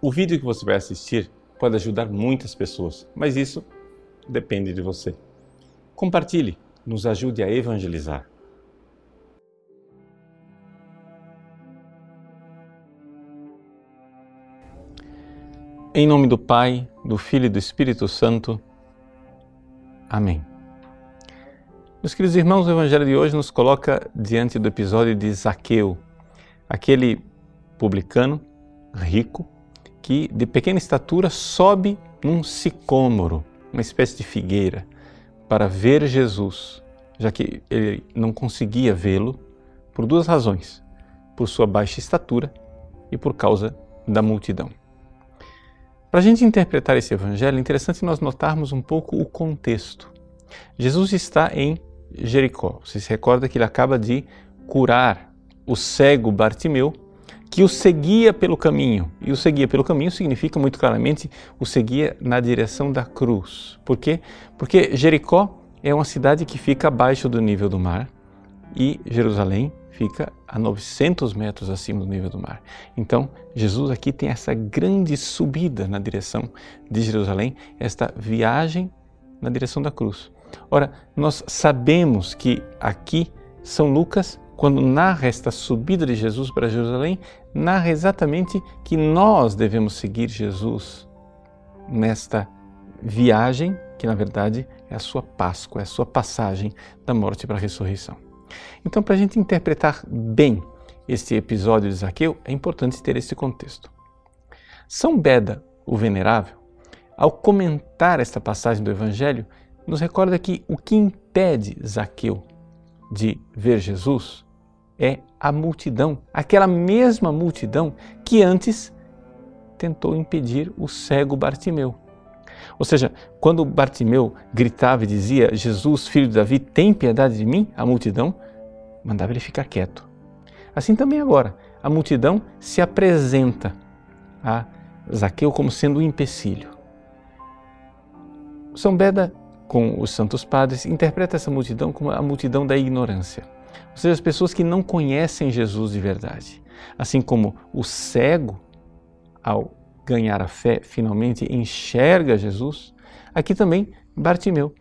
O vídeo que você vai assistir pode ajudar muitas pessoas, mas isso depende de você. Compartilhe, nos ajude a evangelizar. Em nome do Pai, do Filho e do Espírito Santo. Amém. Meus queridos irmãos, o Evangelho de hoje nos coloca diante do episódio de Zaqueu, aquele publicano rico que, de pequena estatura, sobe num sicômoro, uma espécie de figueira, para ver Jesus, já que ele não conseguia vê-lo por duas razões: por sua baixa estatura e por causa da multidão. Para a gente interpretar esse evangelho, é interessante nós notarmos um pouco o contexto. Jesus está em Jericó. Você se recorda que ele acaba de curar o cego Bartimeu, que o seguia pelo caminho. E o seguia pelo caminho significa muito claramente o seguia na direção da cruz. Por quê? Porque Jericó é uma cidade que fica abaixo do nível do mar e Jerusalém fica a 900 metros acima do nível do mar. Então, Jesus aqui tem essa grande subida na direção de Jerusalém, esta viagem na direção da cruz. Ora, nós sabemos que aqui São Lucas, quando narra esta subida de Jesus para Jerusalém, narra exatamente que nós devemos seguir Jesus nesta viagem, que na verdade é a sua Páscoa, é a sua passagem da morte para a ressurreição. Então, para a gente interpretar bem este episódio de Zaqueu, é importante ter esse contexto. São Beda, o Venerável, ao comentar esta passagem do Evangelho, nos recorda que o que impede Zaqueu de ver Jesus é a multidão, aquela mesma multidão que antes tentou impedir o cego Bartimeu. Ou seja, quando Bartimeu gritava e dizia: Jesus, filho de Davi, tem piedade de mim, a multidão mandava ele ficar quieto. Assim também agora, a multidão se apresenta a Zaqueu como sendo um empecilho. São Beda, com os santos padres, interpreta essa multidão como a multidão da ignorância, ou seja, as pessoas que não conhecem Jesus de verdade. Assim como o cego, ao ganhar a fé, finalmente enxerga Jesus, aqui também Bartimeu,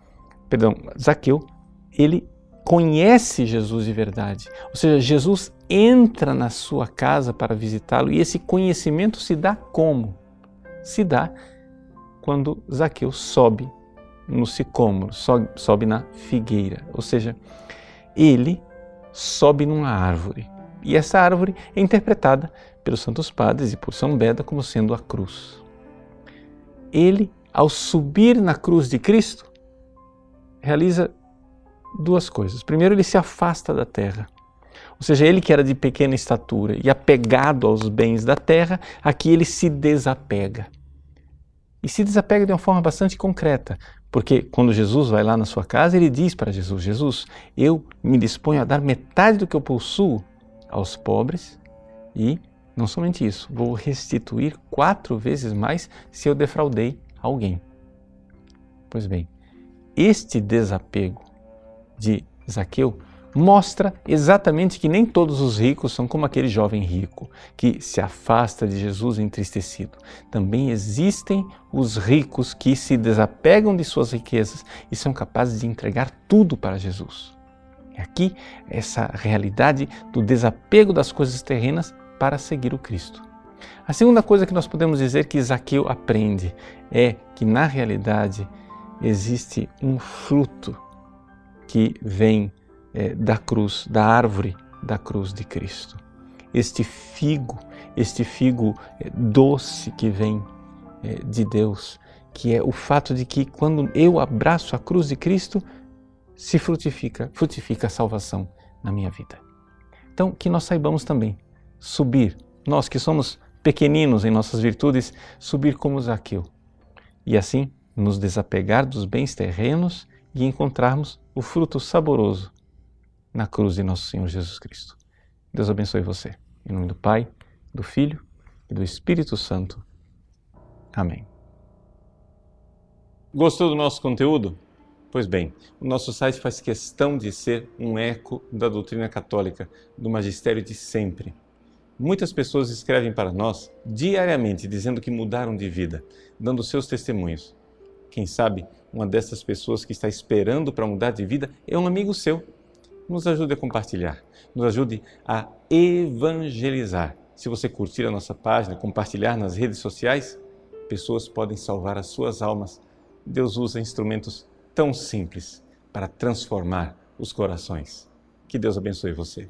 perdão, Zaqueu, ele conhece Jesus de verdade. Ou seja, Jesus entra na sua casa para visitá-lo e esse conhecimento se dá como? Se dá quando Zaqueu sobe no sicômoro, sobe, sobe na figueira. Ou seja, ele sobe numa árvore. E essa árvore é interpretada pelos Santos Padres e por São Beda como sendo a cruz. Ele, ao subir na cruz de Cristo, realiza duas coisas. Primeiro, ele se afasta da terra. Ou seja, ele que era de pequena estatura e apegado aos bens da terra, aqui ele se desapega. E se desapega de uma forma bastante concreta, porque quando Jesus vai lá na sua casa, ele diz para Jesus: Jesus, eu me disponho a dar metade do que eu possuo aos pobres e não somente isso, vou restituir quatro vezes mais se eu defraudei alguém. Pois bem, este desapego de Zaqueu mostra exatamente que nem todos os ricos são como aquele jovem rico que se afasta de Jesus entristecido. Também existem os ricos que se desapegam de suas riquezas e são capazes de entregar tudo para Jesus. Aqui, essa realidade do desapego das coisas terrenas para seguir o Cristo. A segunda coisa que nós podemos dizer que Zaqueu aprende é que, na realidade, existe um fruto que vem é, da cruz, da árvore da cruz de Cristo. Este figo, este figo é, doce que vem é, de Deus, que é o fato de que quando eu abraço a cruz de Cristo, se frutifica, frutifica a salvação na minha vida. Então, que nós saibamos também subir, nós que somos pequeninos em nossas virtudes, subir como Zaqueu. E assim nos desapegar dos bens terrenos e encontrarmos o fruto saboroso na cruz de nosso Senhor Jesus Cristo. Deus abençoe você. Em nome do Pai, do Filho e do Espírito Santo. Amém. Gostou do nosso conteúdo? Pois bem, o nosso site faz questão de ser um eco da doutrina católica, do magistério de sempre Muitas pessoas escrevem para nós diariamente dizendo que mudaram de vida, dando seus testemunhos. Quem sabe uma dessas pessoas que está esperando para mudar de vida é um amigo seu. Nos ajude a compartilhar, nos ajude a evangelizar. Se você curtir a nossa página, compartilhar nas redes sociais, pessoas podem salvar as suas almas. Deus usa instrumentos tão simples para transformar os corações. Que Deus abençoe você.